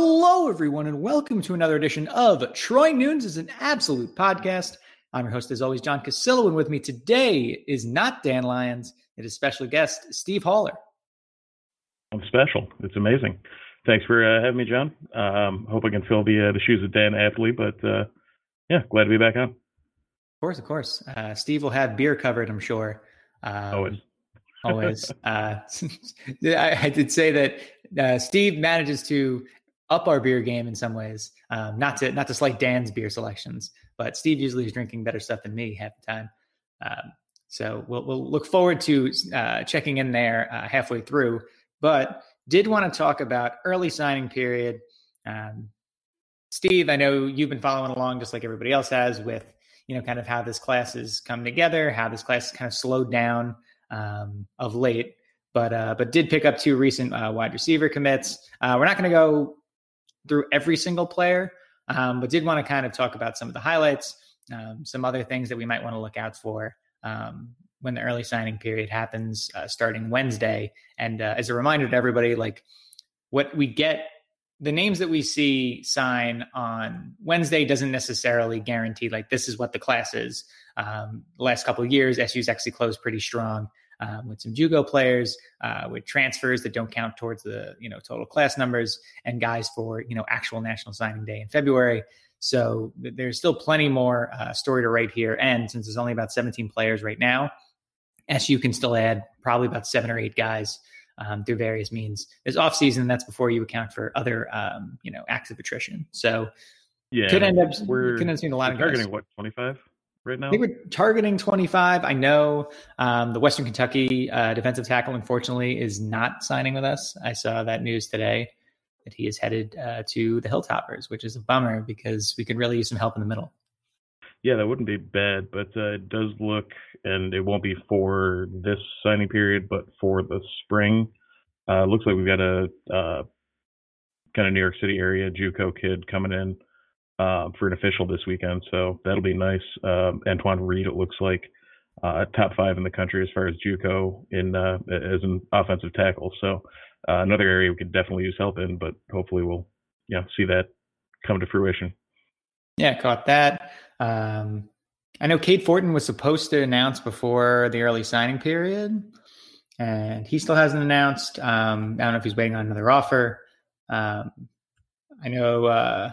Hello, everyone, and welcome to another edition of Troy Nunes is an Absolute Podcast. I'm your host, as always, John Cassillo, and with me today is not Dan Lyons, it is special guest Steve Haller. I'm special. It's amazing. Thanks for uh, having me, John. Um, hope I can fill the uh, the shoes of Dan aptly, but uh, yeah, glad to be back on. Of course, of course. Uh, Steve will have beer covered, I'm sure. Um, always. always. Uh, I, I, did say that uh, Steve manages to up our beer game in some ways. Um, not to not to slight Dan's beer selections, but Steve usually is drinking better stuff than me half the time. Um, so we'll we'll look forward to uh, checking in there uh, halfway through. But did want to talk about early signing period. Um, Steve, I know you've been following along just like everybody else has with you know kind of how this class has come together, how this class has kind of slowed down um, of late but uh, but did pick up two recent uh, wide receiver commits. Uh, we're not going to go through every single player, um, but did want to kind of talk about some of the highlights, um, some other things that we might want to look out for um, when the early signing period happens uh, starting Wednesday. And uh, as a reminder to everybody, like what we get, the names that we see sign on Wednesday doesn't necessarily guarantee like this is what the class is. Um, last couple years, SU's actually closed pretty strong um, with some JUCO players, uh, with transfers that don't count towards the you know total class numbers, and guys for you know actual national signing day in February. So there's still plenty more uh, story to write here. And since there's only about 17 players right now, SU can still add probably about seven or eight guys um, through various means. There's off season. That's before you account for other, um, you know, acts of attrition. So yeah, could end up we're could end up seeing a lot of targeting guys. what 25 right now? They were targeting 25. I know um, the Western Kentucky uh, defensive tackle, unfortunately, is not signing with us. I saw that news today that he is headed uh, to the Hilltoppers, which is a bummer because we could really use some help in the middle. Yeah, that wouldn't be bad, but uh, it does look, and it won't be for this signing period, but for the spring. Uh, looks like we've got a uh, kind of New York City area JUCO kid coming in uh, for an official this weekend, so that'll be nice. Um, Antoine Reed, it looks like uh, top five in the country as far as JUCO in uh, as an offensive tackle. So uh, another area we could definitely use help in, but hopefully we'll yeah see that come to fruition. Yeah, caught that. Um, I know Cade Fortin was supposed to announce before the early signing period, and he still hasn't announced. Um, I don't know if he's waiting on another offer. Um, I know uh,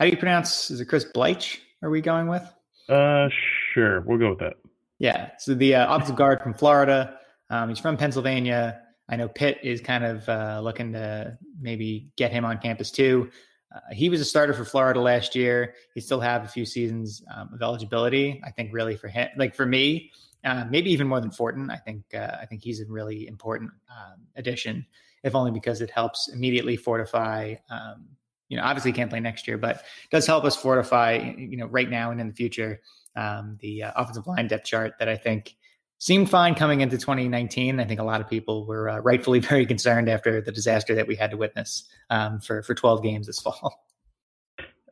how do you pronounce? Is it Chris Bleich? Are we going with? Uh, sure. We'll go with that. Yeah. So the uh, offensive guard from Florida. Um, he's from Pennsylvania. I know Pitt is kind of uh, looking to maybe get him on campus too. Uh, he was a starter for Florida last year. He still have a few seasons um, of eligibility. I think really for him, like for me, uh, maybe even more than Fortin. I think uh, I think he's a really important um, addition, if only because it helps immediately fortify um, you know, obviously can't play next year, but does help us fortify, you know, right now and in the future, um, the uh, offensive line depth chart that I think seemed fine coming into 2019. I think a lot of people were uh, rightfully very concerned after the disaster that we had to witness um, for for 12 games this fall.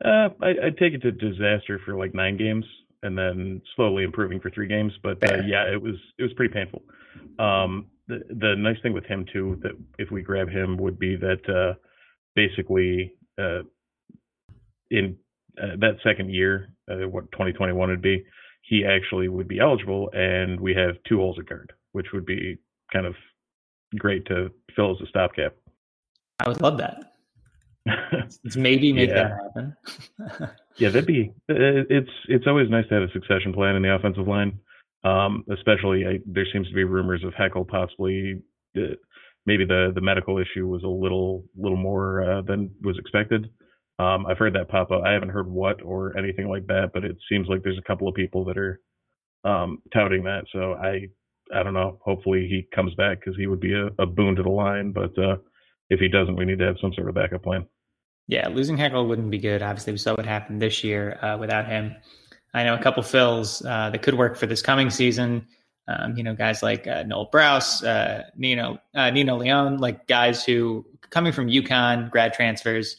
Uh, I, would take it to disaster for like nine games and then slowly improving for three games. But uh, yeah, it was it was pretty painful. Um, the the nice thing with him too that if we grab him would be that uh, basically in uh, that second year, uh, what 2021 would be, he actually would be eligible, and we have two holes at guard, which would be kind of great to fill as a stopgap. I would love that. Let's maybe make yeah. that happen. yeah, that'd be. Uh, it's it's always nice to have a succession plan in the offensive line. Um, especially, I, there seems to be rumors of Heckel possibly uh, maybe the the medical issue was a little little more uh, than was expected. Um, I've heard that pop up. I haven't heard what or anything like that, but it seems like there's a couple of people that are um, touting that. So I I don't know. Hopefully he comes back because he would be a, a, boon to the line. But uh, if he doesn't, we need to have some sort of backup plan. Yeah, losing Heckel wouldn't be good. Obviously, we saw what happened this year uh, without him. I know a couple fills uh, that could work for this coming season. Um, you know, guys like uh, Noel Brouse, uh, Nino uh, Nino Leone, like guys who coming from UConn grad transfers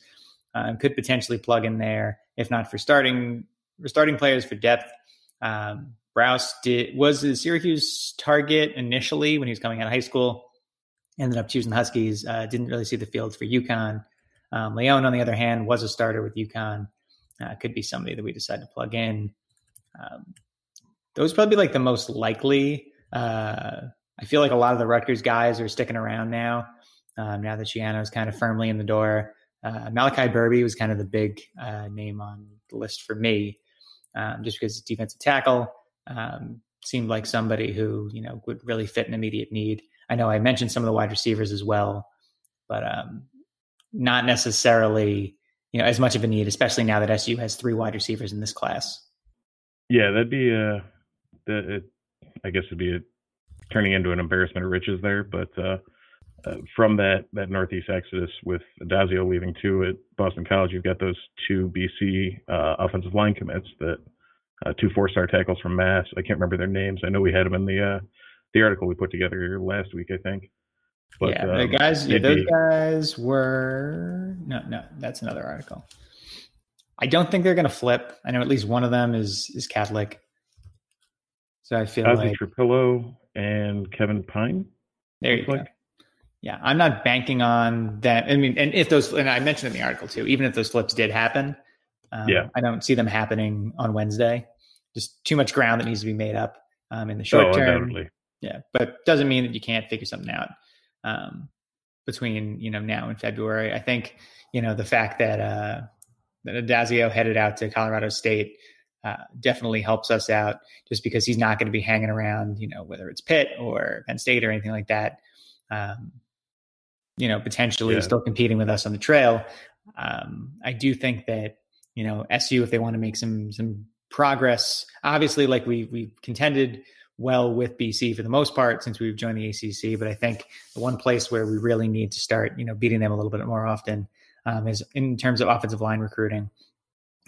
um, could potentially plug in there, if not for starting for starting players for depth. Um, did was a Syracuse target initially when he was coming out of high school. Ended up choosing Huskies. Uh, didn't really see the field for UConn. Um, Leone, on the other hand, was a starter with UConn. Uh, could be somebody that we decide to plug in. Um, those probably like the most likely. Uh, I feel like a lot of the Rutgers guys are sticking around now. Um, now that Schiano is kind of firmly in the door, uh, Malachi Burby was kind of the big uh, name on the list for me, um, just because defensive tackle um, seemed like somebody who you know would really fit an immediate need. I know I mentioned some of the wide receivers as well, but um, not necessarily you know as much of a need, especially now that SU has three wide receivers in this class. Yeah, that'd be a, uh, it, I guess it'd be a, turning into an embarrassment of riches there, but uh, uh, from that that Northeast exodus with Addazio leaving two at Boston College, you've got those two BC uh, offensive line commits that uh, two four star tackles from Mass. I can't remember their names. I know we had them in the uh, the article we put together last week. I think. But, yeah, the um, guys. Yeah, those be... guys were no, no. That's another article. I don't think they're going to flip. I know at least one of them is is Catholic. So I feel Ozzy like Trapilo and Kevin Pyne. There you like. go. Yeah, I'm not banking on that. I mean, and if those, and I mentioned in the article too, even if those flips did happen, um, yeah, I don't see them happening on Wednesday. Just too much ground that needs to be made up um, in the short oh, term. Yeah, but doesn't mean that you can't figure something out um, between you know now and February. I think you know the fact that uh, that Addazio headed out to Colorado State uh, definitely helps us out, just because he's not going to be hanging around, you know, whether it's Pitt or Penn State or anything like that. Um, you know, potentially yeah. still competing with us on the trail. Um, I do think that you know SU if they want to make some some progress, obviously, like we we contended well with BC for the most part since we've joined the ACC. But I think the one place where we really need to start, you know, beating them a little bit more often um, is in terms of offensive line recruiting,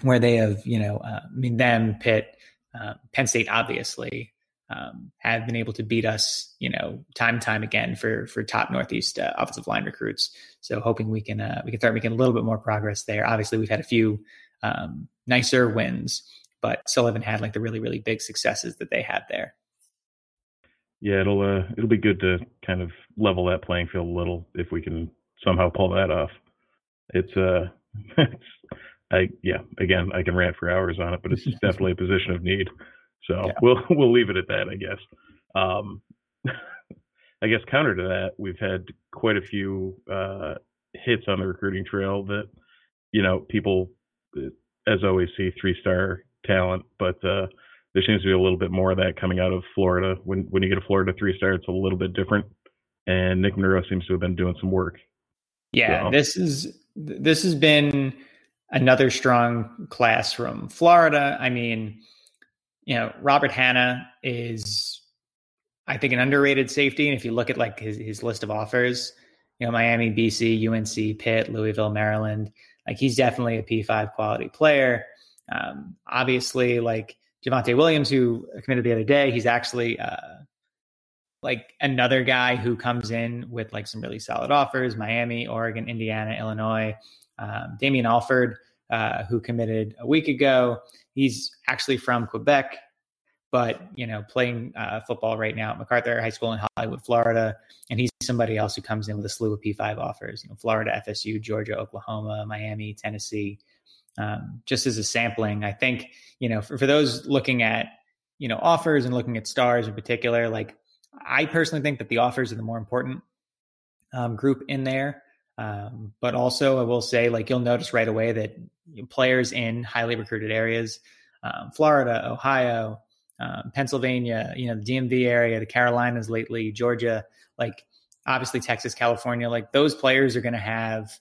where they have, you know, uh, I mean, them, Pitt, uh, Penn State, obviously, um, have been able to beat us, you know, time and time again for for top Northeast uh, offensive line recruits. So hoping we can uh, we can start making a little bit more progress there. Obviously, we've had a few um, nicer wins, but still haven't had like the really really big successes that they had there. Yeah, it'll uh, it'll be good to kind of level that playing field a little if we can somehow pull that off. It's uh, I yeah, again, I can rant for hours on it, but it's definitely a position of need. So yeah. we'll we'll leave it at that, I guess. Um, I guess counter to that, we've had quite a few uh, hits on the recruiting trail that you know people, as always, see three star talent, but uh, there seems to be a little bit more of that coming out of Florida. When when you get a Florida three star, it's a little bit different, and Nick Monroe seems to have been doing some work. Yeah, so. this is this has been another strong class from Florida. I mean you know, Robert Hanna is, I think, an underrated safety. And if you look at like his, his list of offers, you know, Miami, BC, UNC, Pitt, Louisville, Maryland, like he's definitely a P5 quality player. Um, obviously, like Javonte Williams, who committed the other day, he's actually uh, like another guy who comes in with like some really solid offers Miami, Oregon, Indiana, Illinois. Um, Damien Alford, uh, who committed a week ago. He's actually from Quebec, but you know, playing uh, football right now at MacArthur High School in Hollywood, Florida, and he's somebody else who comes in with a slew of P5 offers. You know, Florida, FSU, Georgia, Oklahoma, Miami, Tennessee. Um, just as a sampling, I think you know for, for those looking at you know offers and looking at stars in particular, like I personally think that the offers are the more important um, group in there. Um, but also, I will say, like you'll notice right away that players in highly recruited areas, um, Florida, Ohio, um, Pennsylvania, you know, the DMV area, the Carolinas lately, Georgia, like obviously Texas, California, like those players are going to have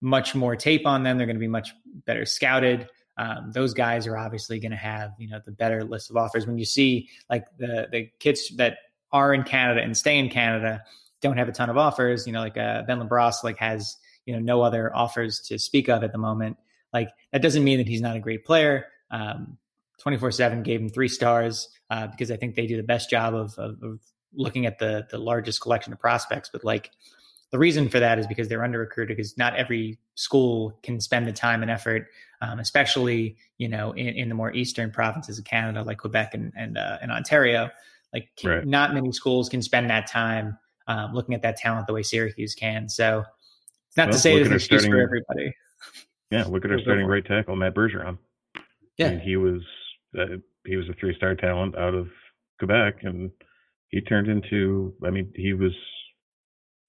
much more tape on them. They're going to be much better scouted. Um, those guys are obviously going to have you know the better list of offers. When you see like the the kids that are in Canada and stay in Canada, don't have a ton of offers. You know, like uh, Ben LaBrosse like has you know no other offers to speak of at the moment. Like that doesn't mean that he's not a great player. Um, 24/7 gave him three stars uh, because I think they do the best job of, of, of looking at the the largest collection of prospects. But like the reason for that is because they're under recruited because not every school can spend the time and effort, um, especially you know in, in, the more eastern provinces of Canada like Quebec and and, uh, and Ontario. Like right. not many schools can spend that time um, looking at that talent the way Syracuse can. So it's Not well, to say it's an excuse starting, for everybody. Yeah, look at our starting right tackle, Matt Bergeron. Yeah, and he was uh, he was a three star talent out of Quebec, and he turned into. I mean, he was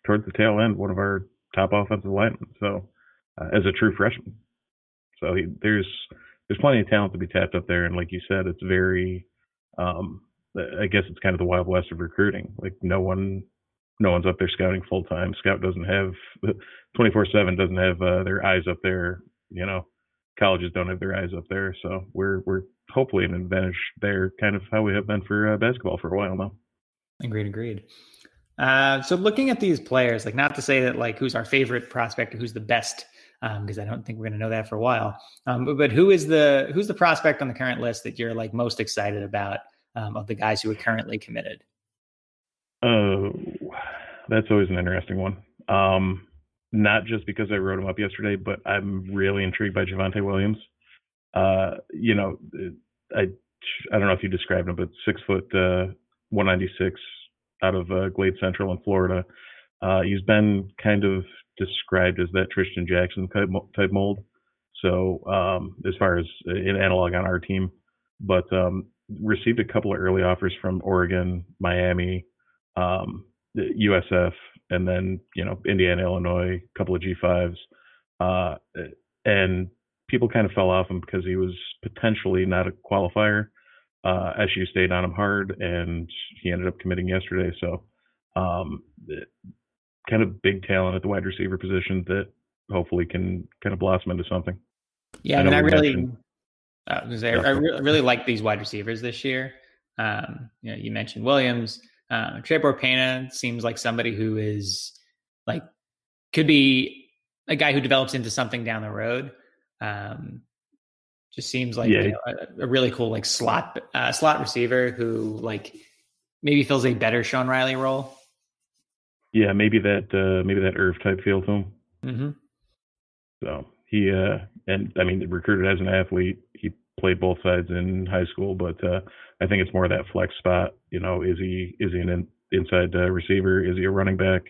towards the tail end one of our top offensive linemen. So uh, as a true freshman, so he, there's there's plenty of talent to be tapped up there, and like you said, it's very. Um, I guess it's kind of the wild west of recruiting. Like no one, no one's up there scouting full time. Scout doesn't have 24 seven doesn't have uh, their eyes up there. You know, colleges don't have their eyes up there. So we're we're hopefully an advantage there, kind of how we have been for uh, basketball for a while now. Agreed, agreed. Uh, so looking at these players, like not to say that like who's our favorite prospect or who's the best, because um, I don't think we're going to know that for a while. Um, but, but, who is the who's the prospect on the current list that you're like most excited about um, of the guys who are currently committed? Oh, that's always an interesting one. Um, not just because I wrote him up yesterday, but I'm really intrigued by Javonte Williams. Uh, you know, I I don't know if you described him, but six foot uh, 196 out of uh, Glade Central in Florida. Uh, he's been kind of described as that Trishton Jackson type, type mold. So um, as far as an analog on our team, but um, received a couple of early offers from Oregon, Miami, um, USF, and then you know Indiana, Illinois, a couple of G5s, uh, and people kind of fell off him because he was potentially not a qualifier. Uh, SU stayed on him hard, and he ended up committing yesterday. So, um, kind of big talent at the wide receiver position that hopefully can kind of blossom into something. Yeah, I, mean, I really, I, say, I, really, really like these wide receivers this year. Um, you know, you mentioned Williams. Uh, Pena seems like somebody who is like could be a guy who develops into something down the road. Um, just seems like yeah. you know, a, a, really cool like slot uh, slot receiver who like maybe fills a better Sean Riley role. Yeah, maybe that uh, maybe that Irv type feel to him. Mm-hmm. So he uh, and I mean recruited as an athlete. He played both sides in high school, but uh, I think it's more of that flex spot. You know, is he is he an in, inside uh, receiver? Is he a running back?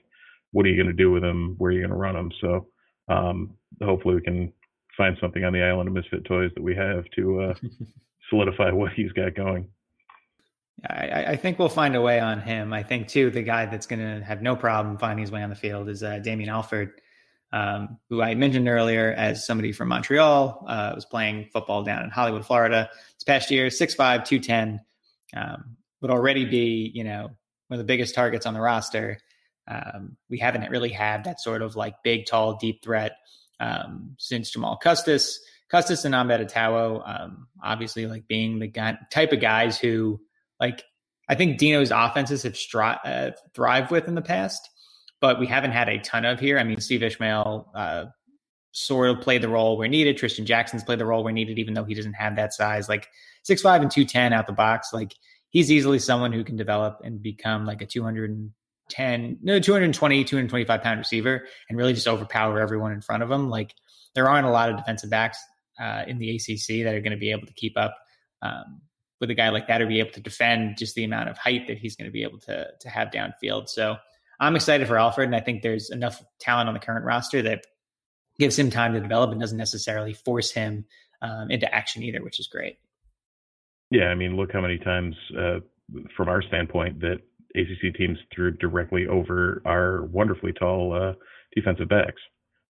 What are you going to do with him? Where are you going to run him? So um, hopefully we can find something on the island of misfit toys that we have to uh, solidify what he's got going. I, I, think we'll find a way on him. I think too the guy that's going to have no problem finding his way on the field is uh, Damien Alford, um, who I mentioned earlier as somebody from Montreal. Uh, was playing football down in Hollywood, Florida this past year. 6'5", 210, um, would already be you know one of the biggest targets on the roster. Um, we haven't really had that sort of like big, tall, deep threat um, since Jamal Custis. Custis and Ambed um, obviously like being the guy, type of guys who like I think Dino's offenses have stri- uh, thrived with in the past, but we haven't had a ton of here. I mean, Steve Ishmael uh, sort of played the role where needed. Trishton Jackson's played the role where needed, even though he doesn't have that size. Like six five and two ten out the box, like he's easily someone who can develop and become like a 210, no, 220, 225 pound receiver and really just overpower everyone in front of him. Like there aren't a lot of defensive backs uh, in the ACC that are going to be able to keep up um, with a guy like that or be able to defend just the amount of height that he's going to be able to to have downfield. So I'm excited for Alford, and I think there's enough talent on the current roster that gives him time to develop and doesn't necessarily force him um, into action either, which is great. Yeah, I mean, look how many times, uh, from our standpoint, that ACC teams threw directly over our wonderfully tall uh, defensive backs.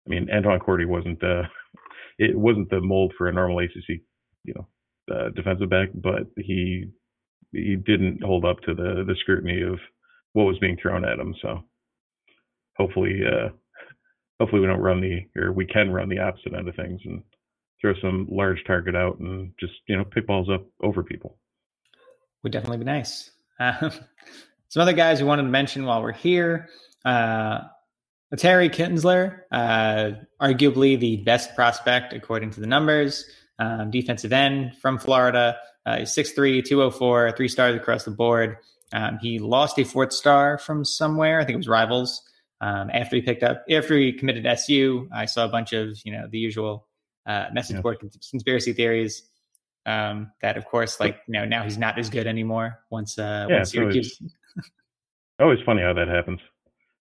I mean, Antoine Cordy wasn't uh, it wasn't the mold for a normal ACC, you know, uh, defensive back, but he he didn't hold up to the the scrutiny of what was being thrown at him. So hopefully, uh, hopefully we don't run the or we can run the opposite end of things and throw some large target out and just you know pick balls up over people. Would definitely be nice. Uh, some other guys we wanted to mention while we're here. Uh, Terry Kittensler, uh, arguably the best prospect according to the numbers um, defensive end from Florida. Uh, he's 6'3, 204, three stars across the board. Um, he lost a fourth star from somewhere. I think it was Rivals. Um, after he picked up, after he committed SU, I saw a bunch of, you know, the usual uh, message yeah. board conspiracy theories. Um, that, of course, like, you know, now he's not as good anymore once, uh, yeah, once Syracuse. Always, always funny how that happens.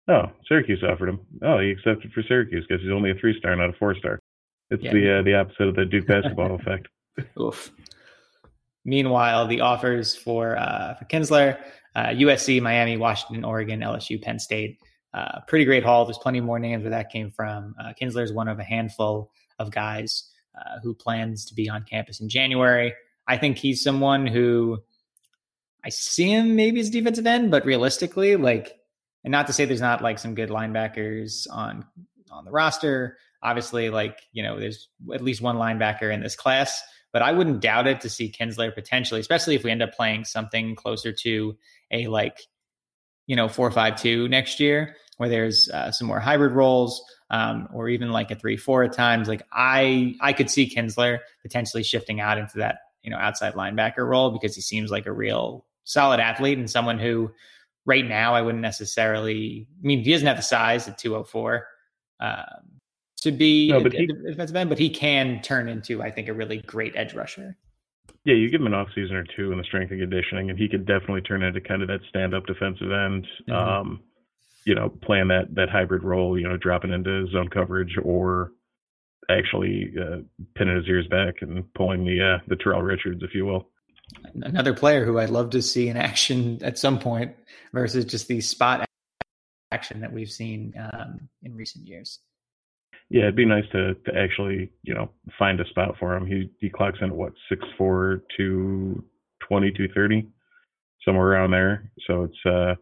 Oh, Syracuse offered him. Oh, he accepted for Syracuse because he's only a three star, not a four star. It's yeah. the uh, the opposite of the Duke basketball effect. Oof. Meanwhile, the offers for uh, for Kinsler, uh, USC, Miami, Washington, Oregon, LSU, Penn State. Uh, pretty great haul. There's plenty more names where that came from. Uh, Kinsler is one of a handful of guys uh, who plans to be on campus in January. I think he's someone who I see him maybe as defensive end, but realistically, like, and not to say there's not like some good linebackers on on the roster. Obviously, like you know, there's at least one linebacker in this class but I wouldn't doubt it to see Kinsler potentially, especially if we end up playing something closer to a like, you know, four five two next year, where there's uh, some more hybrid roles, um, or even like a three four at times. Like I I could see Kinsler potentially shifting out into that you know outside linebacker role because he seems like a real solid athlete and someone who right now I wouldn't necessarily. I mean, he doesn't have the size at 204 Um, to be no, a, he, a defensive end, but he can turn into, I think, a really great edge rusher. Yeah, you give him an off season or two in the strength and conditioning, and he could definitely turn into kind of that stand up defensive end. Mm-hmm. Um, you know, playing that that hybrid role, you know, dropping into zone coverage or actually uh, pinning his ears back and pulling the uh, the Terrell Richards, if you will. Another player who I'd love to see in action at some point versus just the spot action that we've seen um, in recent years yeah, it'd be nice to to actually you know find a spot for him. He he clocks in at what six four two twenty two thirty somewhere around there. So it's uh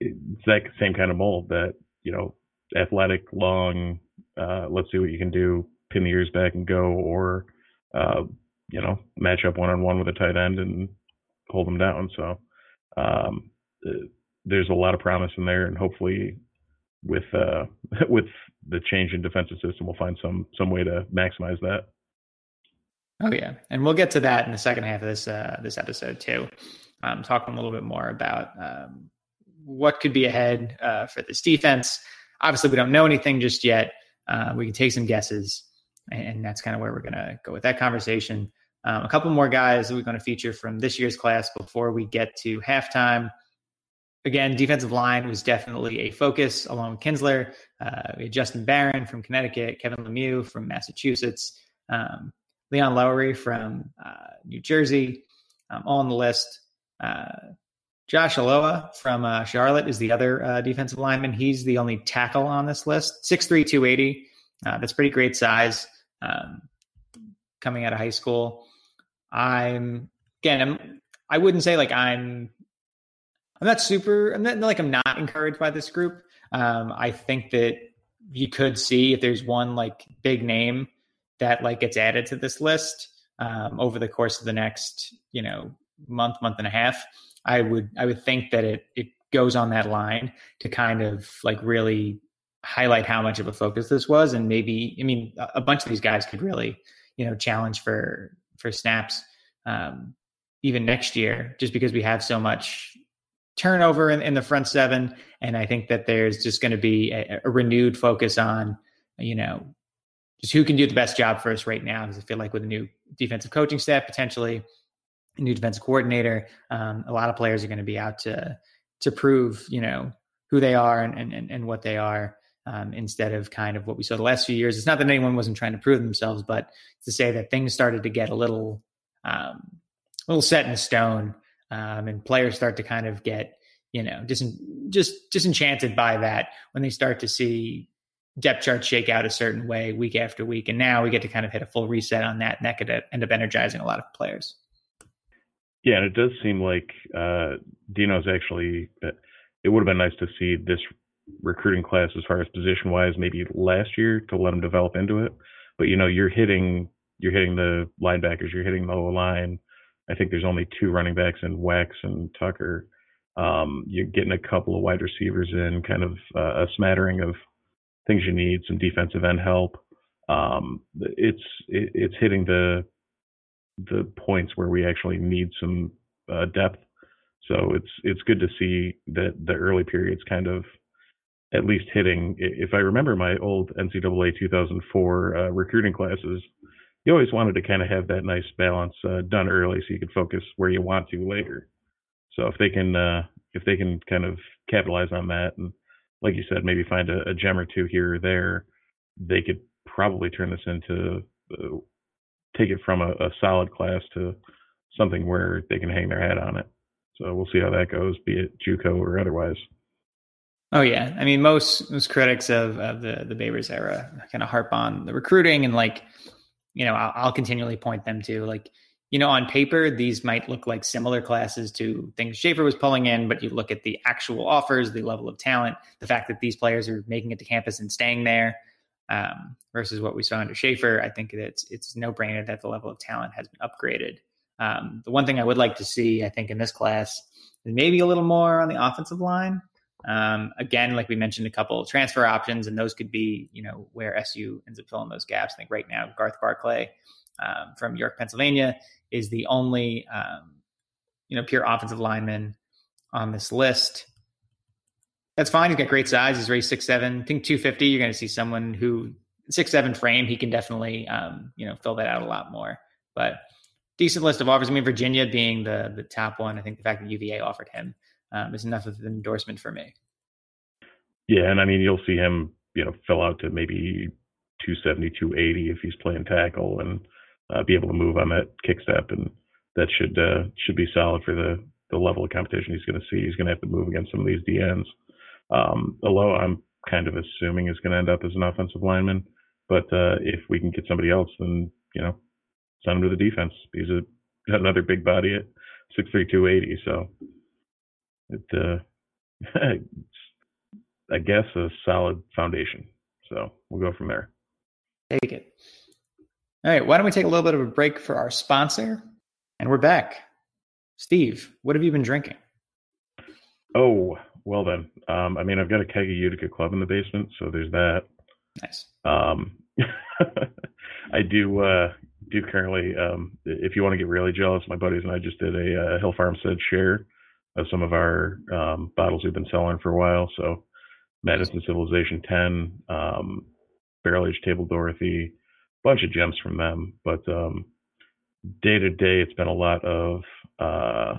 it's that same kind of mold that you know athletic, long. Uh, let's see what you can do. Pin the ears back and go, or uh, you know match up one on one with a tight end and hold them down. So um, uh, there's a lot of promise in there, and hopefully with uh, with the change in defensive system, we'll find some some way to maximize that. Oh yeah, and we'll get to that in the second half of this uh, this episode too. Um, talking a little bit more about um, what could be ahead uh, for this defense. Obviously, we don't know anything just yet. Uh, we can take some guesses, and, that's kind of where we're going to go with that conversation. Um, a couple more guys that we're going to feature from this year's class before we get to halftime again, defensive line was definitely a focus along with Kinsler. Uh, we had Justin Barron from Connecticut, Kevin Lemieux from Massachusetts, um, Leon Lowery from uh, New Jersey, um, all on the list. Uh, Josh Aloa from uh, Charlotte is the other uh, defensive lineman. He's the only tackle on this list. 6'3", 280. Uh, that's pretty great size um, coming out of high school. I'm again, I'm, I wouldn't say like I'm I'm not super. I'm not like I'm not encouraged by this group. Um, I think that you could see if there's one like big name that like gets added to this list um, over the course of the next you know month month and a half. I would I would think that it it goes on that line to kind of like really highlight how much of a focus this was and maybe i mean a bunch of these guys could really you know challenge for for snaps um, even next year just because we have so much turnover in, in the front seven. And I think that there's just going to be a, a, renewed focus on, you know, just who can do the best job for us right now. Because I feel like with a new defensive coaching staff, potentially a new defensive coordinator, um, a lot of players are going to be out to to prove, you know, who they are and and, and what they are. Um, instead of kind of what we saw the last few years. It's not that anyone wasn't trying to prove themselves, but to say that things started to get a little, um, a little set in stone um, and players start to kind of get you know dis- just disenchanted by that when they start to see depth charts shake out a certain way week after week. And now we get to kind of hit a full reset on that and that could end up energizing a lot of players. Yeah and it does seem like uh, dino's actually uh, it would have been nice to see this recruiting class as far as position wise maybe last year to let them develop into it. But you know you're hitting you're hitting the linebackers you're hitting the line I think there's only two running backs in Wax and Tucker. Um, you're getting a couple of wide receivers in, kind of uh, a smattering of things you need, some defensive end help. Um, it's it, it's hitting the the points where we actually need some uh, depth. So it's it's good to see that the early periods kind of at least hitting. If I remember my old NCAA 2004 uh, recruiting classes, you always wanted to kind of have that nice balance uh, done early so you could focus where you want to later. So if they can uh, if they can kind of capitalize on that and like you said, maybe find a, a gem or two here or there, they could probably turn this into uh, take it from a, a, solid class to something where they can hang their hat on it. So we'll see how that goes, be it JUCO or otherwise. Oh yeah, I mean most most critics of, of the the Babers era kind of harp on the recruiting and like, you know, I'll, I'll continually point them to like, you know, on paper these might look like similar classes to things Shafer was pulling in, but you look at the actual offers, the level of talent, the fact that these players are making it to campus and staying there, um, versus what we saw under Shafer, I think that it's it's no brainer that the level of talent has been upgraded. Um, the one thing I would like to see, I think, in this class is maybe a little more on the offensive line. Um, again, like we mentioned, a couple transfer options, and those could be, you know, where SU ends up filling those gaps. I think right now, Garth Barclay um, from York, Pennsylvania, is the only, um, you know, pure offensive lineman on this list. That's fine. He's got great size. He's raised six seven. I think two fifty. You're going to see someone who six seven frame. He can definitely, um, you know, fill that out a lot more. But decent list of offers. I mean, Virginia being the the top one. I think the fact that UVA offered him um, is enough of an endorsement for me. Yeah, and I mean you'll see him, you know, fill out to maybe 270, 280 if he's playing tackle and uh, be able to move on that kick step, and that should uh, should be solid for the the level of competition he's going to see. He's going to have to move against some of these DNs. Um, although I'm kind of assuming is going to end up as an offensive lineman, but uh, if we can get somebody else, then you know, send him to the defense. He's a another big body at 6'3", 280, so it uh, I guess a solid foundation. So we'll go from there. Take it. All right. Why don't we take a little bit of a break for our sponsor? And we're back. Steve, what have you been drinking? Oh, well then. Um, I mean, I've got a keg of Utica Club in the basement, so there's that. Nice. Um, I do uh, do currently. Um, if you want to get really jealous, my buddies and I just did a uh, Hill Farmstead share of some of our um, bottles we've been selling for a while. So Madison Civilization 10, um, Barrel Age Table Dorothy, bunch of gems from them. But um, day to day, it's been a lot of uh,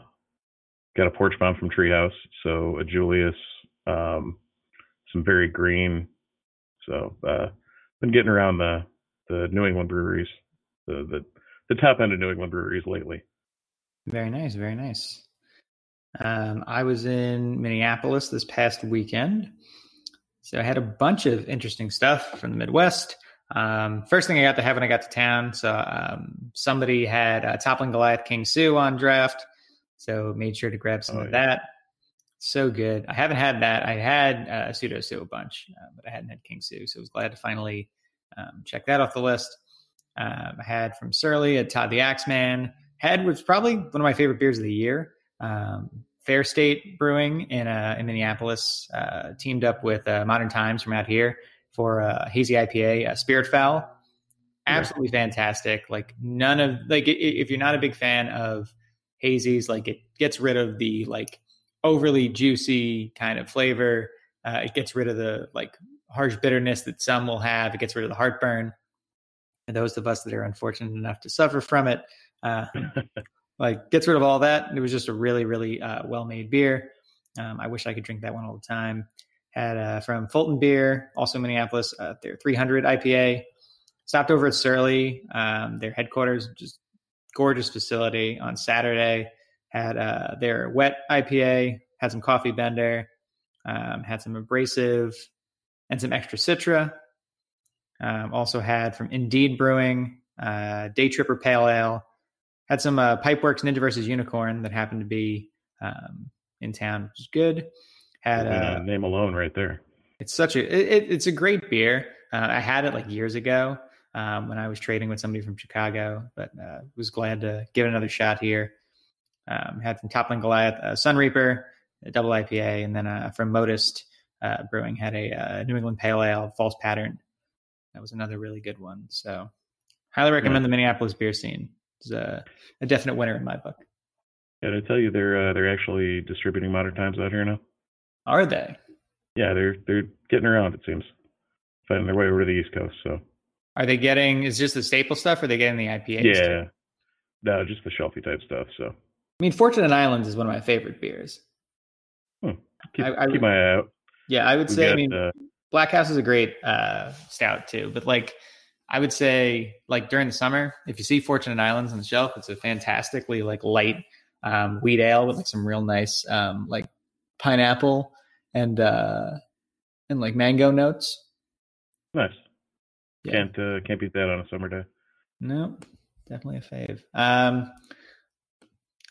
got a porch bomb from Treehouse, so a Julius, um, some very green. So uh, been getting around the the New England breweries, the the the top end of New England breweries lately. Very nice, very nice. Um, I was in Minneapolis this past weekend. So I had a bunch of interesting stuff from the Midwest. Um, first thing I got to have when I got to town, so um, somebody had uh, Toppling Goliath King Sue on draft, so made sure to grab some oh, of yeah. that. So good. I haven't had that. I had uh, Pseudo Sue a bunch, uh, but I hadn't had King Sue, so I was glad to finally um, check that off the list. Um, I had from Surly a Todd the Axeman. Had was probably one of my favorite beers of the year. Um, Fair State Brewing in uh, in Minneapolis uh, teamed up with uh, Modern Times from out here for a hazy IPA, uh, Spirit Foul. Absolutely yeah. fantastic. Like none of like if you're not a big fan of hazies, like it gets rid of the like overly juicy kind of flavor. Uh, it gets rid of the like harsh bitterness that some will have. It gets rid of the heartburn. And those of us that are unfortunate enough to suffer from it, uh, like gets rid of all that. It was just a really, really uh, well made beer. Um, I wish I could drink that one all the time. Had uh, from Fulton Beer, also Minneapolis, uh, their 300 IPA. Stopped over at Surly, um, their headquarters, just gorgeous facility on Saturday. Had uh, their wet IPA, had some coffee bender, um, had some abrasive, and some extra citra. Um, also had from Indeed Brewing, uh, Day Tripper Pale Ale, had some uh, Pipeworks Ninja versus Unicorn that happened to be um, in town, which is good. Had uh, name alone right there. It's such a it, it's a great beer. Uh, I had it like years ago um, when I was trading with somebody from Chicago, but uh, was glad to give it another shot here. Um, had from Toppling Goliath, uh, Sun Reaper, a double IPA, and then uh, from Modist uh, Brewing had a uh, New England Pale Ale, False Pattern. That was another really good one. So, highly recommend yeah. the Minneapolis beer scene is a, a definite winner in my book. Yeah, I tell you, they're uh, they're actually distributing Modern Times out here now. Are they? Yeah, they're they're getting around. It seems finding their way over to the East Coast. So, are they getting? Is just the staple stuff? Or are they getting the IPA? Yeah, no, just the shelfy type stuff. So, I mean, Fortunate Islands is one of my favorite beers. Hmm. Keep, I, I, keep my eye out. Yeah, I would say. Got, I mean, uh, Black House is a great uh, stout too, but like I would say, like during the summer, if you see Fortunate Islands on the shelf, it's a fantastically like light um, wheat ale with like some real nice um, like pineapple and uh, and like mango notes. Nice. Yeah. Can't uh, can't beat that on a summer day. No, definitely a fave. Um,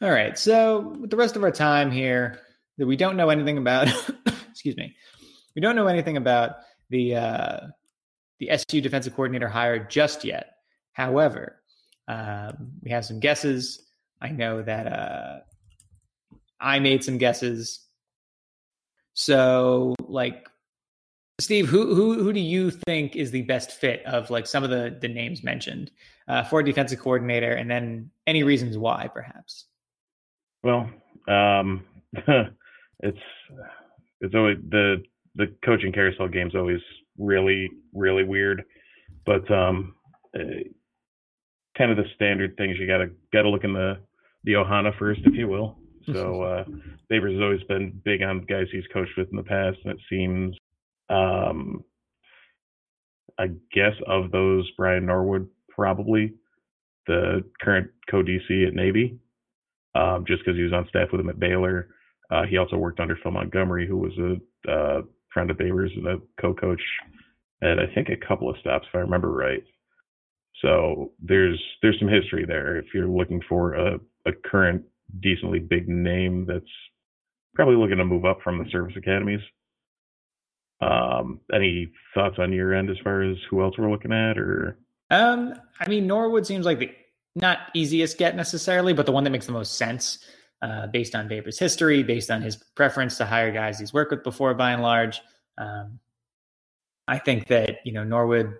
all right, so with the rest of our time here, that we don't know anything about. excuse me, we don't know anything about the uh, the SU defensive coordinator hire just yet. However, um, we have some guesses. I know that uh, I made some guesses. So, like, Steve, who who who do you think is the best fit of like some of the the names mentioned uh, for defensive coordinator, and then any reasons why, perhaps? Well, um, it's it's always the the coaching carousel game's always really really weird, but um, uh, kind of the standard things you gotta gotta look in the the Ohana first, if you will. So uh, Babers has always been big on guys he's coached with in the past, and it seems, um, I guess, of those, Brian Norwood probably the current co-DC at Navy, um, just because he was on staff with him at Baylor. Uh, he also worked under Phil Montgomery, who was a uh, friend of Babers and a co-coach at I think a couple of stops, if I remember right. So there's there's some history there. If you're looking for a, a current decently big name that's probably looking to move up from the service academies. Um, any thoughts on your end as far as who else we're looking at, or? Um, I mean, Norwood seems like the not easiest get necessarily, but the one that makes the most sense uh, based on Babers' history, based on his preference to hire guys he's worked with before, by and large. Um, I think that you know Norwood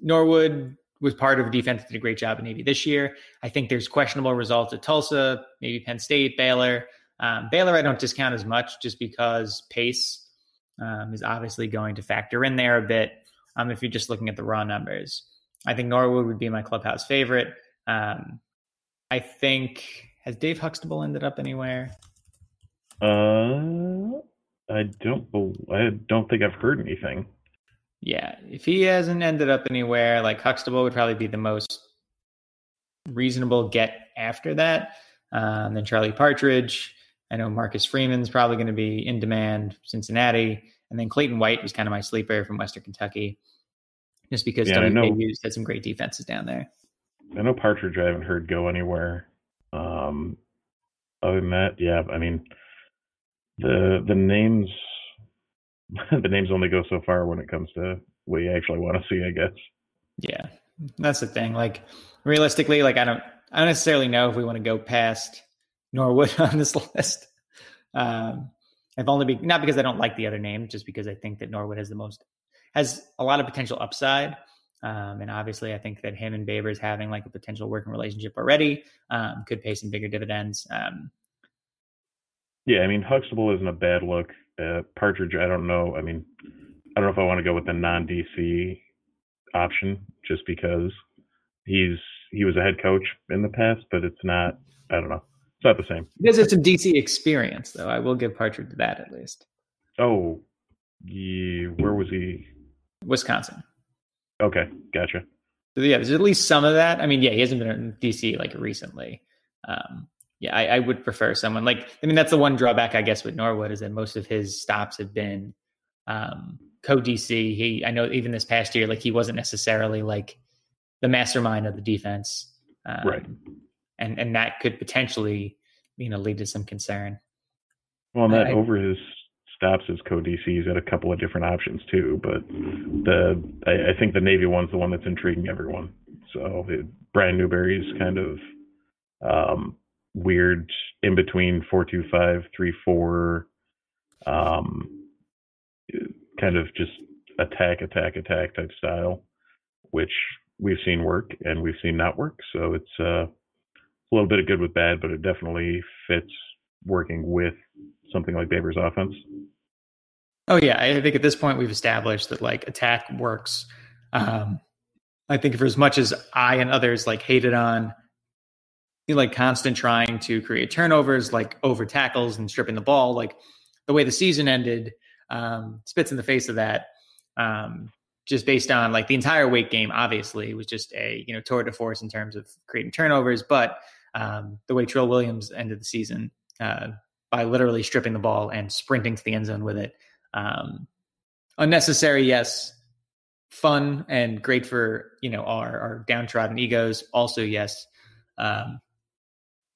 Norwood was part of a defense that did a great job in Navy this year. I think there's questionable results at Tulsa, maybe Penn State, Baylor. Um, Baylor, I don't discount as much just because pace um, is obviously going to factor in there a bit. Um, if you're just looking at the raw numbers, I think Norwood would be my clubhouse favorite. Um, I think has Dave Huxtable ended up anywhere? Uh, I don't. I don't think I've heard anything. Yeah, if he hasn't ended up anywhere, like Huxtable would probably be the most reasonable get after that. Um, then Charlie Partridge. I know Marcus Freeman's probably going to be in demand. Cincinnati, and then Clayton White was kind of my sleeper from Western Kentucky, just because yeah, WKU's had some great defenses down there. I know Partridge. I haven't heard go anywhere. Um, other than that, yeah, I mean the the names the names only go so far when it comes to what you actually want to see, I guess. Yeah, that's the thing. Like realistically, like I don't, I don't necessarily know if we want to go past Norwood on this list. Um, I've only be not because I don't like the other name, just because I think that Norwood has the most has a lot of potential upside. Um, and obviously, I think that him and Babers having like a potential working relationship already um, could pay some bigger dividends. Um, yeah, I mean Huxtable isn't a bad look. Uh, Partridge, I don't know. I mean, I don't know if I want to go with the non-DC option just because he's he was a head coach in the past, but it's not. I don't know. It's not the same. He does have some DC experience, though. I will give Partridge that at least. Oh, yeah, where was he? Wisconsin. Okay, gotcha. So yeah, there's at least some of that. I mean, yeah, he hasn't been in DC like recently. Um, yeah, I, I, would prefer someone like. I mean, that's the one drawback, I guess, with Norwood is that most of his stops have been um, co DC. He, I know, even this past year, like he wasn't necessarily like the mastermind of the defense, um, right? And and that could potentially, you know, lead to some concern. Well, that I, over his stops as co DC, he's a couple of different options too. But the I, I think the Navy one's the one that's intriguing everyone. So it, Brian Newberry's kind of um, weird in between four two five three four, um, kind of just attack attack attack type style, which we've seen work and we've seen not work. So it's uh, a little bit of good with bad, but it definitely fits working with something like Babers' offense. Oh yeah, I think at this point we've established that like attack works. Um, I think for as much as I and others like hated on like constant trying to create turnovers, like over tackles and stripping the ball. Like the way the season ended, um, spits in the face of that. Um, just based on like the entire Wake game, obviously was just a you know tour de force in terms of creating turnovers, but um, the way Trill Williams ended the season uh, by literally stripping the ball and sprinting to the end zone with it. Um, unnecessary, yes. Fun and great for you know our our downtrodden egos. Also, yes. Um,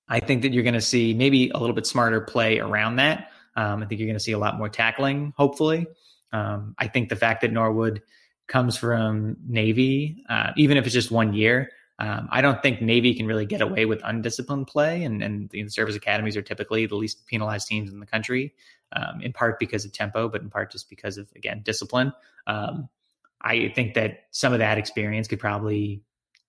I think that you're going to see maybe a little bit smarter play around that. Um, I think you're going to see a lot more tackling, hopefully. Um, I think the fact that Norwood comes from Navy, uh, even if it's just one year, um, I don't think Navy can really get away with undisciplined play, and, and the service academies are typically the least penalized teams in the country, um, in part because of tempo, but in part just because of again discipline. Um, I think that some of that experience could probably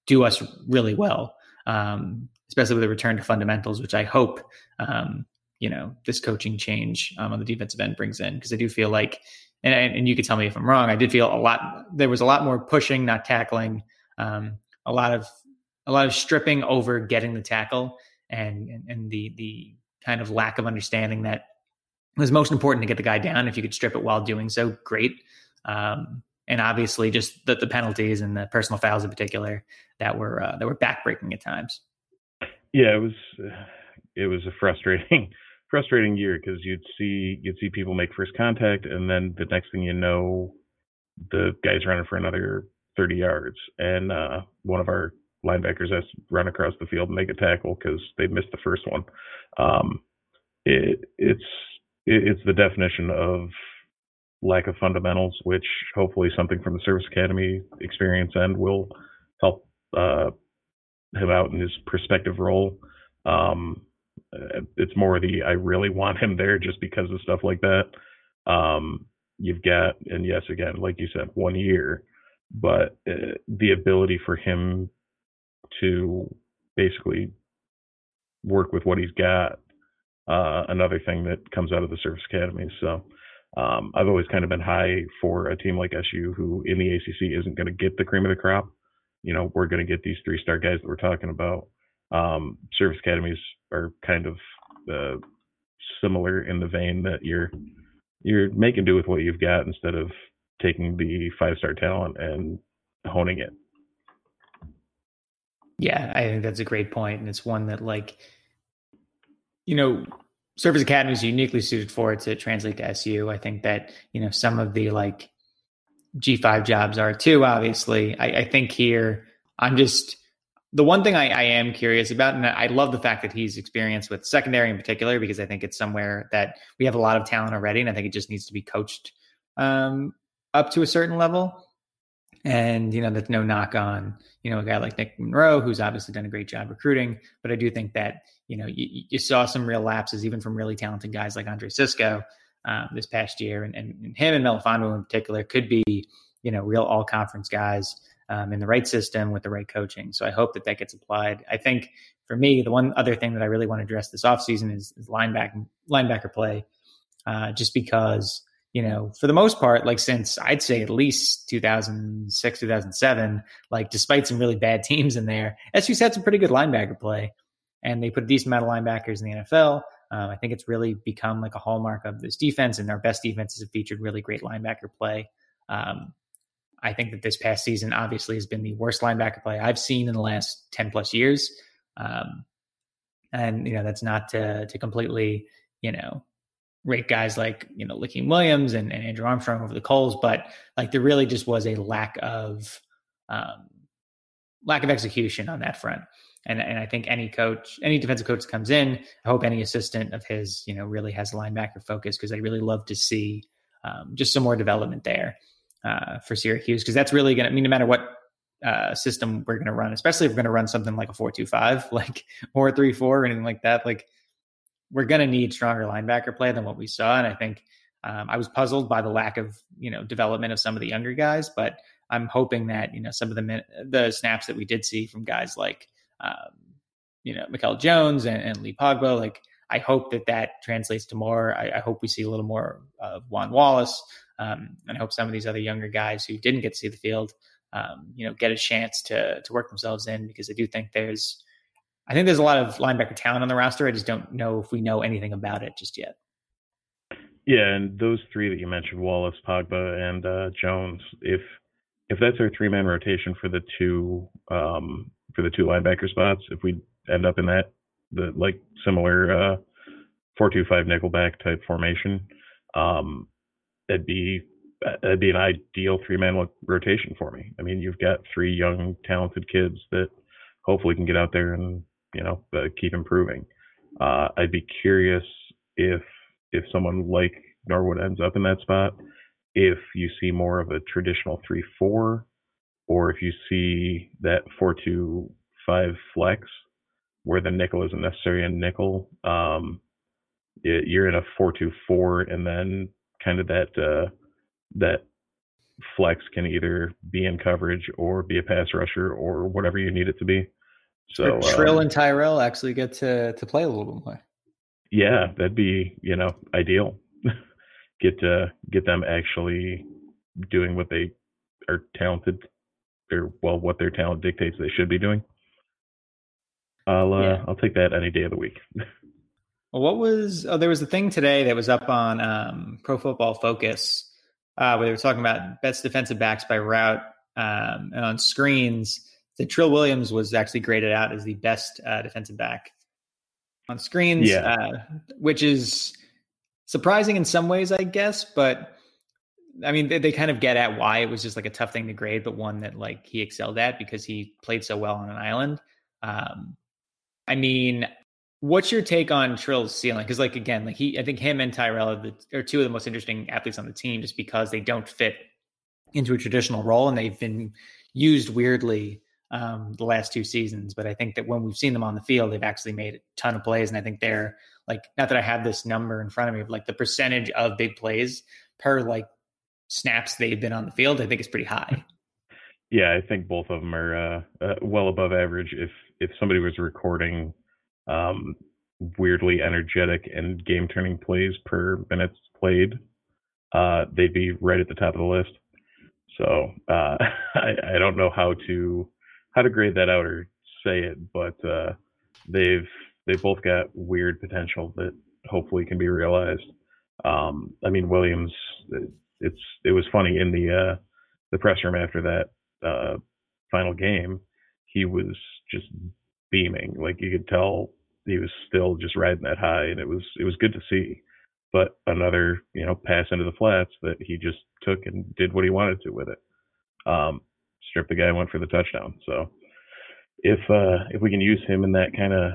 do us really well. Um, especially with a return to fundamentals, which I hope um, you know this coaching change um, on the defensive end brings in because I do feel like, and, and you could tell me if I'm wrong. I did feel a lot. There was a lot more pushing, not tackling. A lot of a lot of stripping over getting the tackle, and, and and the the kind of lack of understanding that it was most important to get the guy down. If you could strip it while doing so, great. Um, and obviously, just the, the penalties and the personal fouls in particular that were uh, that were backbreaking at times yeah, it was it was a frustrating frustrating year because you'd see you'd see people make first contact, and then the next thing you know, the guy's running for another 30 yards, and uh, one of our linebackers has to run across the field and make a tackle because they missed the first one. Um, it, it's it, it's the definition of lack of fundamentals, which hopefully something from the service academy experience end will help uh, him out in his prospective role. Um, it's more the I really want him there just because of stuff like that. Um, you've got, and yes, again, like you said, one year, but uh, the ability for him to basically work with what he's got. Uh, another thing that comes out of the service academy. So um, I've always kind of been high for a team like SU, who in the ACC isn't going to get the cream of the crop you know, we're going to get these three star guys that we're talking about. Um, service academies are kind of uh, similar in the vein that you're you're making do with what you've got instead of taking the five star talent and honing it. Yeah, I think that's a great point, and it's one that like you know service Academy is uniquely suited for it to translate to SU. I think that you know some of the like G5 jobs are too, obviously. I, I think here, I'm just the one thing I, I, am curious about, and I love the fact that he's experienced with secondary in particular, because I think it's somewhere that we have a lot of talent already, and I think it just needs to be coached um, up to a certain level. And you know, that's no knock on you know a guy like Nick Monroe, who's obviously done a great job recruiting. But I do think that you know you, you saw some real lapses, even from really talented guys like Andre Cisco, um, this past year, and, and, him and Melifonwu in particular could be, you know, real all conference guys um, in the right system with the right coaching. So I hope that that gets applied. I think for me, the one other thing that I really want to address this offseason is, is linebacker linebacker play, uh, just because you know, for the most part, like since I'd say at least 2006, 2007, like despite some really bad teams in there, SU's had some pretty good linebacker play. And they put a decent amount of linebackers in the NFL. Um, I think it's really become like a hallmark of this defense, and our best defenses have featured really great linebacker play. Um, I think that this past season obviously has been the worst linebacker play I've seen in the last 10 plus years. Um, and, you know, that's not to, to completely, you know, rate guys like, you know, Lakiem Williams and, and Andrew Armstrong over the coals, but like there really just was a lack of, um, lack of execution on that front. And, and I think any coach, any defensive coach comes in, I hope any assistant of his, you know, really has a linebacker focus because I really love to see um, just some more development there uh, for Syracuse because that's really going to I mean no matter what uh, system we're going to run, especially if we're going to run something like a four-two-five, like or three-four, or anything like that. Like we're going to need stronger linebacker play than what we saw, and I think um, I was puzzled by the lack of you know development of some of the younger guys, but I'm hoping that you know some of the the snaps that we did see from guys like um, you know, Mikel Jones and, and, Lee Kpogba. Like, I hope that that translates to more. I, I hope we see a little more of Juan Wallace. Um, and I hope some of these other younger guys who didn't get to see the field, um, you know, get a chance to to work themselves in because I do think there's, I think there's a lot of linebacker talent on the roster. I just don't know if we know anything about it just yet. Yeah, and those three that you mentioned, Wallace, Kpogba, and uh, Jones, if if that's our three man rotation for the two um, for the two linebacker spots, if we end up in that the like similar uh, four two five nickelback type formation, um, that'd be that'd be an ideal three man rotation for me. I mean, you've got three young talented kids that hopefully can get out there and you know uh, keep improving. Uh, I'd be curious if if someone like Norwood ends up in that spot, if you see more of a traditional three four, or if you see that four two five flex where the nickel isn't necessarily a nickel. Um, it, you're in a four two four, and then kind of that uh, that flex can either be in coverage or be a pass rusher or whatever you need it to be. So Trill um, and Tyrell actually get to to play a little bit more. Yeah, that'd be you know ideal. get to get them actually doing what they are talented or well what their talent dictates they should be doing. I'll uh, yeah. I'll take that any day of the week. well, what was oh there was a thing today that was up on um, Pro Football Focus uh, where they were talking about best defensive backs by route um, and on screens. The Trill Williams was actually graded out as the best uh, defensive back on screens, yeah. uh, which is surprising in some ways, I guess. But I mean, they, they, kind of get at why it was just like a tough thing to grade, but one that like he excelled at because he played so well on an island. Um, I mean, what's your take on Trill's ceiling? Because like again, like he, I think him and Tyrell are, the, are two of the most interesting athletes on the team, just because they don't fit into a traditional role and they've been used weirdly um, the last two seasons. But I think that when we've seen them on the field, they've actually made a ton of plays, and I think they're like not that I have this number in front of me, but like the percentage of big plays per like snaps they've been on the field, I think is pretty high. Yeah, I think both of them are uh, uh, well above average. If if somebody was recording um, weirdly energetic and game turning plays per minutes played, uh, they'd be right at the top of the list. So uh, I, I, don't know how to how to grade that out or say it, but uh, they've they both got weird potential that hopefully can be realized. Um, I mean Williams, it's it was funny in the uh, the press room after that uh, final game, he was just beaming. Like you could tell he was still just riding that high, and it was it was good to see. But another you know pass into the flats that he just took and did what he wanted to with it. Um, stripped the guy, went for the touchdown. So if uh, if we can use him in that kind of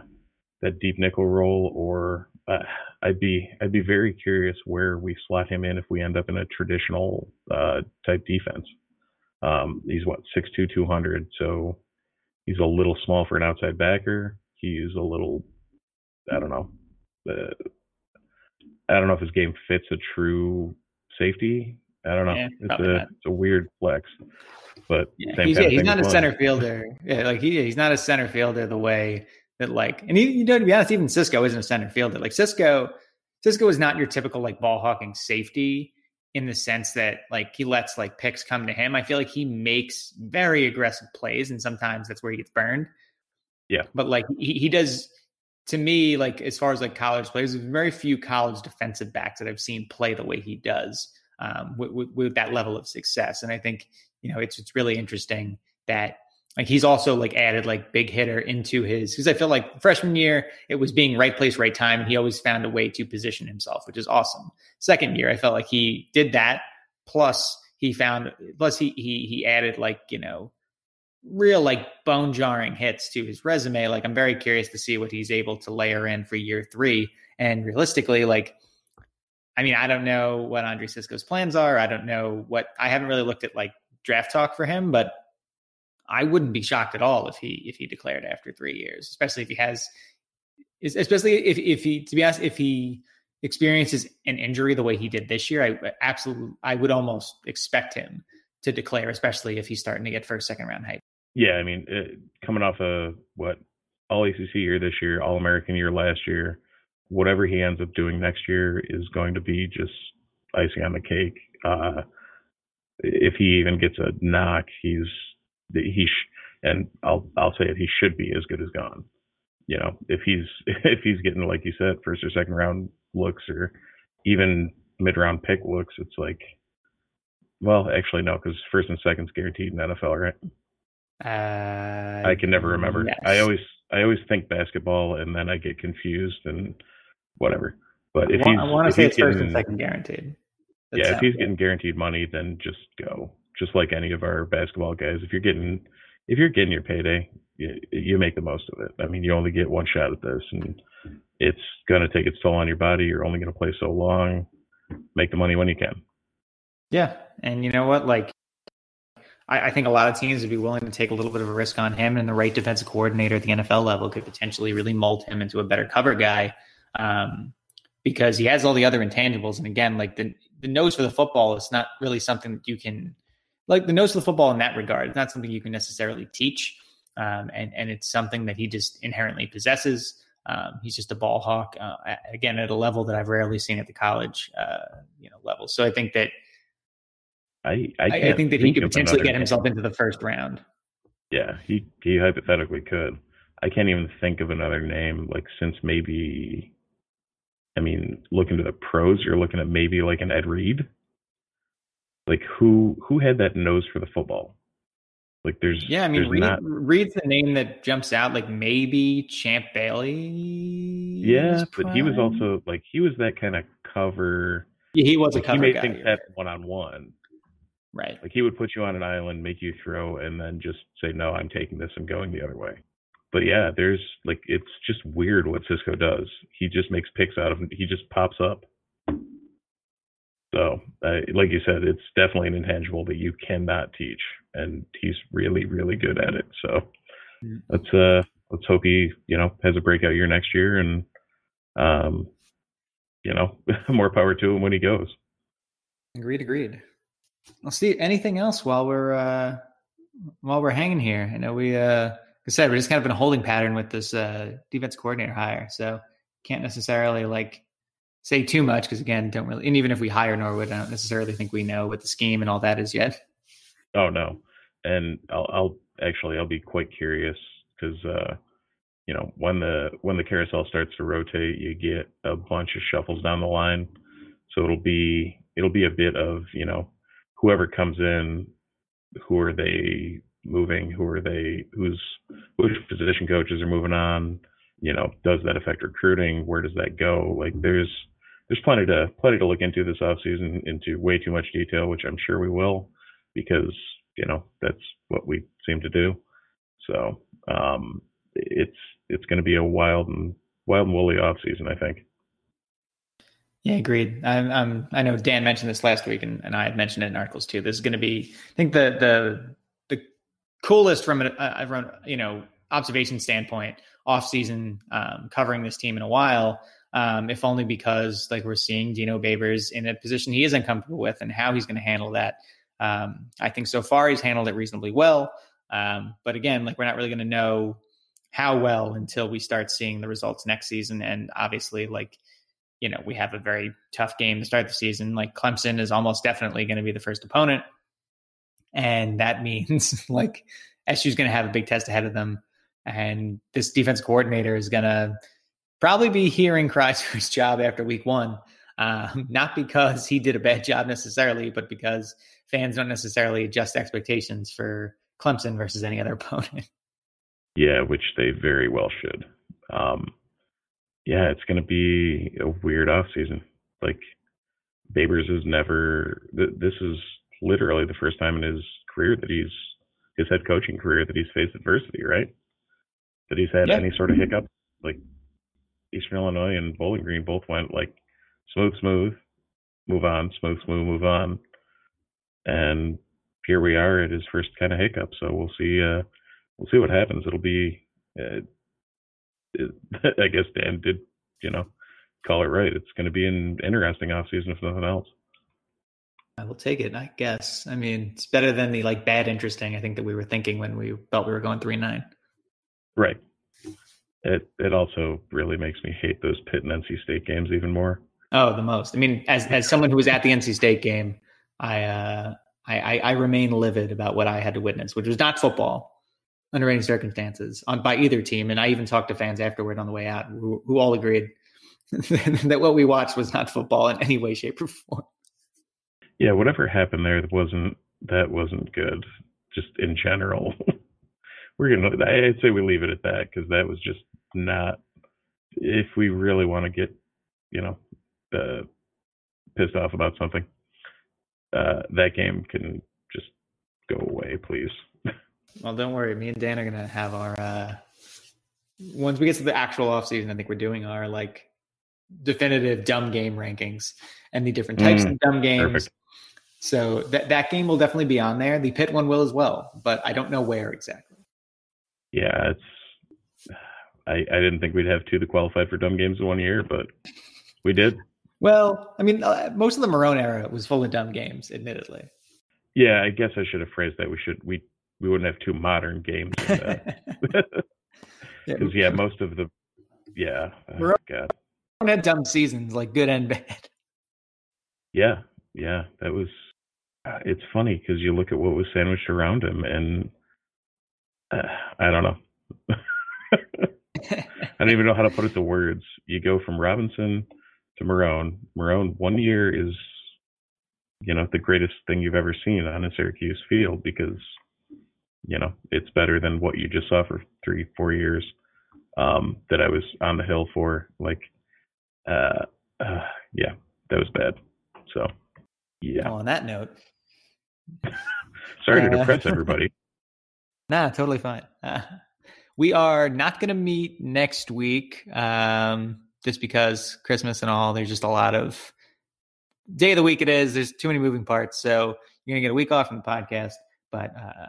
that deep nickel role, or uh, I'd be I'd be very curious where we slot him in if we end up in a traditional uh, type defense. Um, he's what 6'2", 200, so he's a little small for an outside backer. He's a little, I don't know, uh, I don't know if his game fits a true safety. I don't know. Yeah, it's a it's a weird flex, but yeah, he's, yeah, he's not a fun. center fielder. Yeah, like he he's not a center fielder the way that like, and he, you know, to be honest, even Cisco isn't a center fielder. Like Cisco, Cisco is not your typical like ball hawking safety in the sense that like he lets like picks come to him. I feel like he makes very aggressive plays, and sometimes that's where he gets burned. Yeah, but like he, he does to me, like as far as like college players, there's very few college defensive backs that I've seen play the way he does um, with, with, with that level of success. And I think you know it's it's really interesting that like he's also like added like big hitter into his because I feel like freshman year it was being right place, right time, and he always found a way to position himself, which is awesome. Second year, I felt like he did that. Plus, he found plus he he he added like you know real like bone jarring hits to his resume. Like I'm very curious to see what he's able to layer in for year three. And realistically, like I mean, I don't know what Andre Cisco's plans are. I don't know what I haven't really looked at like draft talk for him, but I wouldn't be shocked at all if he if he declared after three years, especially if he has, especially if if he to be honest, if he experiences an injury the way he did this year, I absolutely I would almost expect him to declare, especially if he's starting to get first second round hype. Yeah, I mean, it, coming off a what all ACC year this year, All American year last year, whatever he ends up doing next year is going to be just icing on the cake. Uh, if he even gets a knock, he's he sh- and I'll I'll say it, he should be as good as gone. You know, if he's if he's getting like you said, first or second round looks, or even mid round pick looks, it's like, well, actually no, because first and second's guaranteed in NFL, right? Uh, I can never remember. yes. I always I always think basketball and then I get confused and whatever. But if I he's I want to say it's first and getting- second guaranteed. That yeah, if he's good. getting guaranteed money, then just go. Just like any of our basketball guys, if you're getting if you're getting your payday, you, you make the most of it. I mean, you only get one shot at this, and it's going to take its toll on your body. You're only going to play so long. Make the money when you can. Yeah, and you know what? Like, I, I think a lot of teams would be willing to take a little bit of a risk on him, and the right defensive coordinator at the NFL level could potentially really mold him into a better cover guy, um, because he has all the other intangibles. And again, like the the nose for the football is not really something that you can, like the nose for the football in that regard. It's not something you can necessarily teach, um, and and it's something that he just inherently possesses. Um, he's just a ball hawk, uh, again at a level that I've rarely seen at the college, uh, you know, level. So I think that I I, I, think that he could potentially get himself into the first round. Yeah, he he hypothetically could. I can't even think of another name like since maybe. I mean, looking to the pros, you're looking at maybe like an Ed Reed. Like who who had that nose for the football? Like there's Yeah, I mean, Reed, not Reed's the name that jumps out. Like maybe Champ Bailey. yeah, but he was also like he was that kind of cover. yeah, he was a Like, he cover made guy. things happen one on one. right. right. Like he would put you on an island, make you throw, and then just say, "No, I'm taking this and going the other way." But yeah, there's like it's just weird what Cisco does. He just makes picks out of he just pops up. So, uh, like you said, it's definitely an intangible that you cannot teach, and he's really, really good at it. So, Mm. let's uh let's hope he you know has a breakout year next year, and um, you know, more power to him when he goes. Agreed. Agreed. Well, Steve, anything else while we're uh, while we're hanging here? I know we, uh, I said, we're just kind of in a holding pattern with this uh, defense coordinator hire, so can't necessarily like say too much because again, don't really. And even if we hire Norwood, I don't necessarily think we know what the scheme and all that is yet. Oh no, and I'll, I'll actually I'll be quite curious because uh, you know when the when the carousel starts to rotate, you get a bunch of shuffles down the line, so it'll be it'll be a bit of you know whoever comes in, who are they moving, who are they who's which position coaches are moving on, you know does that affect recruiting, where does that go? Like there's there's plenty to plenty to look into this offseason into way too much detail, which I'm sure we will because you know that's what we seem to do. So um, it's it's going to be a wild and wild and woolly off season, I think. Yeah, agreed. I'm, I'm, I know Dan mentioned this last week, and, and I had mentioned it in articles too. This is going to be, I think, the the coolest from a, a you know observation standpoint off season um, covering this team in a while. Um, if only because like we're seeing Dino Babers in a position he is uncomfortable with, and how he's going to handle that. Um, I think so far he's handled it reasonably well, um, but again, like we're not really going to know how well until we start seeing the results next season, and obviously, like you know, we have a very tough game to start the season. Like Clemson is almost definitely going to be the first opponent. And that means like SU's going to have a big test ahead of them. And this defense coordinator is going to probably be hearing cries for his job after week one. Um, not because he did a bad job necessarily, but because fans don't necessarily adjust expectations for Clemson versus any other opponent. Yeah, which they very well should. Um, yeah, it's going to be a weird off season. Like Babers is never. Th- this is literally the first time in his career that he's his head coaching career that he's faced adversity, right? That he's had Yeah. any sort of hiccup. Like Eastern Illinois and Bowling Green both went like smooth, smooth, move on, smooth, smooth, move on, and here we are at his first kind of hiccup. So we'll see. Uh, we'll see what happens. It'll be. Uh, it, I guess Dan did, you know, call it right. It's going to be an interesting offseason if nothing else. I will take it, I guess. I mean, it's better than the like bad interesting, I think, that we were thinking when we felt we were going 3 9. Right. It it also really makes me hate those Pitt and NC State games even more. Oh, the most. I mean, as as someone who was at the NC State game, I uh, I, I I remain livid about what I had to witness, which was not football under any circumstances on by either team. And I even talked to fans afterward on the way out who, who all agreed that what we watched was not football in any way, shape, or form. Yeah, whatever happened there wasn't that wasn't good. Just in general, we're gonna. I'd say we leave it at that because that was just not. If we really want to get, you know, uh, pissed off about something, uh, that game can just go away, please. Well, don't worry. Me and Dan are gonna have our. Uh, once we get to the actual off season, I think we're doing our like definitive dumb game rankings and the different types mm, of dumb games. Perfect. So that that game will definitely be on there. The Pitt one will as well, but I don't know where exactly. Yeah, it's. I I didn't think we'd have two that qualified for dumb games in one year, but we did. Well, I mean, uh, most of the Marrone era was full of dumb games, admittedly. Yeah, I guess I should have phrased that. We should we we wouldn't have two modern games. Because yeah, most of the yeah, oh, God. had dumb seasons, like good and bad. Yeah, yeah, that was. Uh, it's funny because you look at what was sandwiched around him, and uh, I don't know. I don't even know how to put it to words. You go from Robinson to Marrone. Marrone, one year is, you know, the greatest thing you've ever seen on a Syracuse field because, you know, it's better than what you just saw for three, four years um, that I was on the hill for. Like, uh, uh, yeah, that was bad. So, yeah. Well, on that note, sorry to depress everybody. Nah, totally fine. Uh, we are not going to meet next week. Um, just because Christmas and all, there's just a lot of day of the week it is. There's too many moving parts. So you're going to get a week off from the podcast. But uh,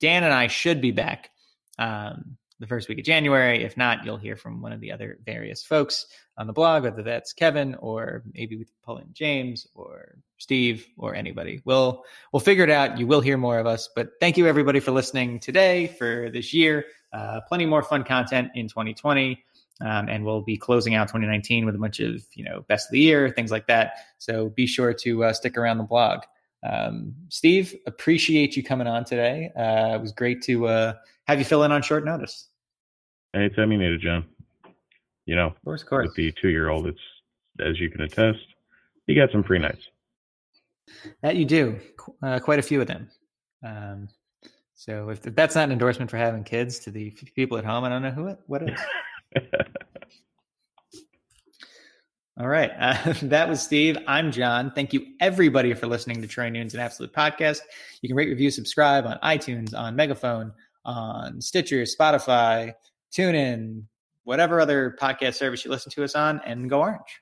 Dan and I should be back um, the first week of January. If not, you'll hear from one of the other various folks on the blog, whether that's Kevin or maybe with Pauline James or Steve or anybody. We'll we'll figure it out. You will hear more of us. But thank you everybody for listening today for this year. Uh, plenty more fun content in 2020. Um, and we'll be closing out 2019 with a bunch of you know best of the year things like that. So be sure to uh, stick around the blog. Um, Steve, appreciate you coming on today. Uh, it was great to uh, have you fill in on short notice. Anytime you need it, John. You know, of course, of course. with the two-year-old, it's as you can attest, you got some free nights. That you do, uh, quite a few of them. Um, so if, if, that's not an endorsement for having kids to the people at home, I don't know who it, what is. All right. Uh, that was Steve. I'm John. Thank you, everybody, for listening to Troy Nunes and Absolute Podcast. You can rate, review, subscribe on iTunes, on Megaphone, on Stitcher, Spotify, TuneIn, whatever other podcast service you listen to us on, and go orange.